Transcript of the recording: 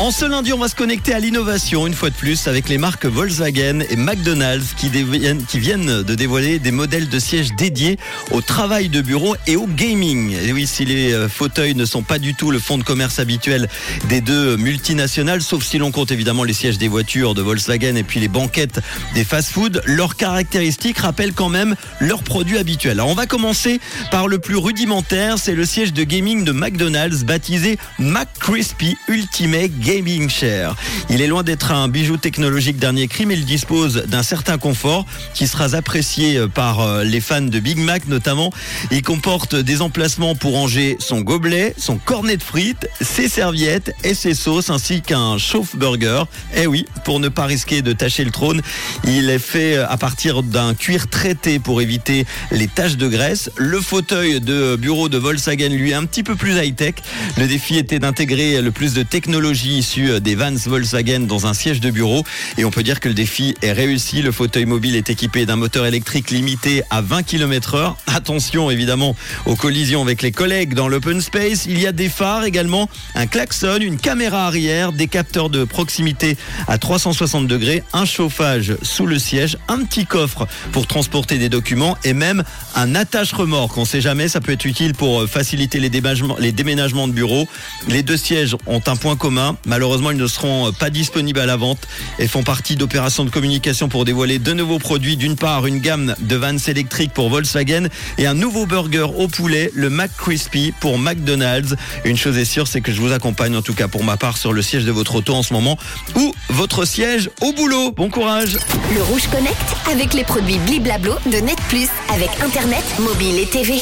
En ce lundi, on va se connecter à l'innovation une fois de plus avec les marques Volkswagen et McDonald's qui, viennent de dévoiler des modèles de sièges dédiés au travail de bureau et au gaming. Et oui, si les euh, fauteuils ne sont pas du tout le fonds de commerce habituel des deux multinationales, sauf si l'on compte évidemment les sièges des voitures de Volkswagen et puis les banquettes des fast-food, leurs caractéristiques rappellent quand même leurs produits habituels. Alors on va commencer par le plus rudimentaire, c'est le siège de gaming de McDonald's baptisé McCrispy Ultimate Gaming Chair. Il est loin d'être un bijou technologique dernier cri, mais il dispose d'un certain confort qui sera apprécié par euh, les fans de Big Mac notamment. Il comporte des emplacements pour ranger son gobelet, son cornet de frites, ses serviettes et ses sauces ainsi qu'un chauffe-burger. Eh oui, pour ne pas risquer de tacher le trône, il est fait à partir d'un cuir traité pour éviter les taches de graisse. Le fauteuil de bureau de Volkswagen lui est un petit peu plus high-tech. Le défi était d'intégrer le plus de technologie issue des Vans Volkswagen dans un siège de bureau et on peut dire que le défi est réussi. Le fauteuil mobile est équipé d'un moteur électrique limité à 20 km heure. Attention évidemment aux collisions avec les collègues dans l'open space. Il y a des phares également, un klaxon, une caméra arrière, des capteurs de proximité à 360 degrés, un chauffage sous le siège, un petit coffre pour transporter des documents et même un attache-remorque. On sait jamais, ça peut être utile pour faciliter les déménagements, les déménagements de bureaux. Les deux sièges ont un point commun. Malheureusement, ils ne seront pas disponibles à la vente et font partie d'opérations de communication pour dévoiler de nouveaux produits. D'une part, une gamme de vans électriques pour Volkswagen et un nouveau burger au poulet, le McCrispy pour McDonald's. Une chose est sûre, c'est que je vous accompagne en tout cas pour ma part sur le siège de votre auto en ce moment ou votre siège au boulot. Bon courage Le Rouge Connect avec les produits Bliblablo de Net Plus avec Internet, mobile et TV.